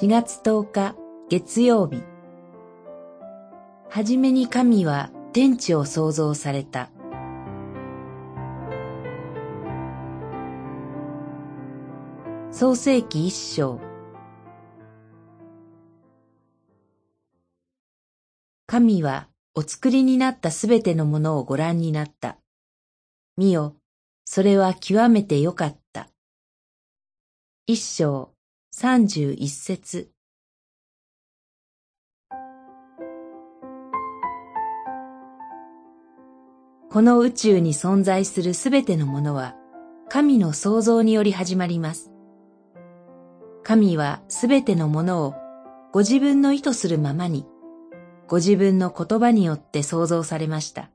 4月10日月曜日はじめに神は天地を創造された。創世記一章神はお作りになったすべてのものをご覧になった。見よ、それは極めてよかった。一章三十一節この宇宙に存在するすべてのものは、神の創造により始まります。神はすべてのものをご自分の意図するままに、ご自分の言葉によって創造されました。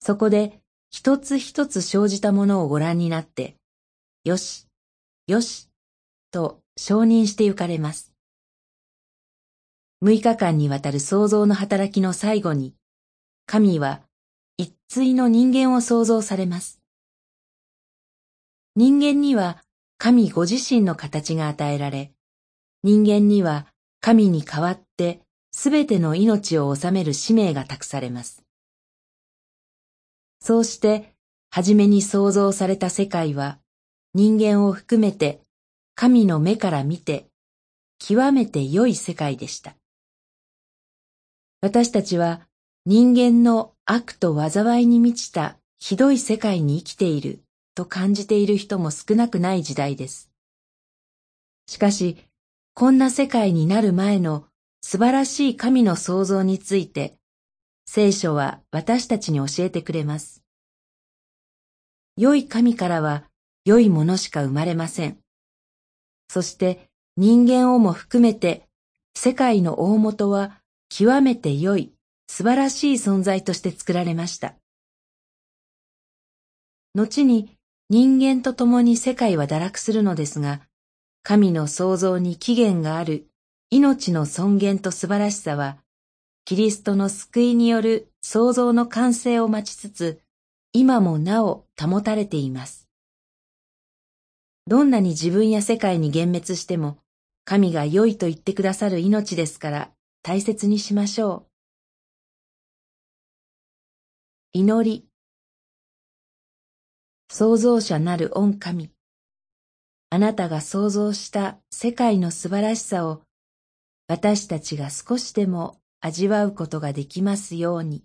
そこで一つ一つ生じたものをご覧になって、よし、よし、と承認してゆかれます。六日間にわたる創造の働きの最後に、神は一対の人間を創造されます。人間には神ご自身の形が与えられ、人間には神に代わってすべての命を治める使命が託されます。そうして、はじめに創造された世界は、人間を含めて神の目から見て、極めて良い世界でした。私たちは人間の悪と災いに満ちたひどい世界に生きていると感じている人も少なくない時代です。しかし、こんな世界になる前の素晴らしい神の創造について、聖書は私たちに教えてくれます。良い神からは良いものしか生まれません。そして人間をも含めて世界の大元は極めて良い素晴らしい存在として作られました。後に人間と共に世界は堕落するのですが、神の創造に起源がある命の尊厳と素晴らしさは、キリストの救いによる創造の完成を待ちつつ、今もなお保たれています。どんなに自分や世界に幻滅しても、神が良いと言ってくださる命ですから大切にしましょう。祈り。創造者なる御神。あなたが創造した世界の素晴らしさを私たちが少しでも味わうことができますように。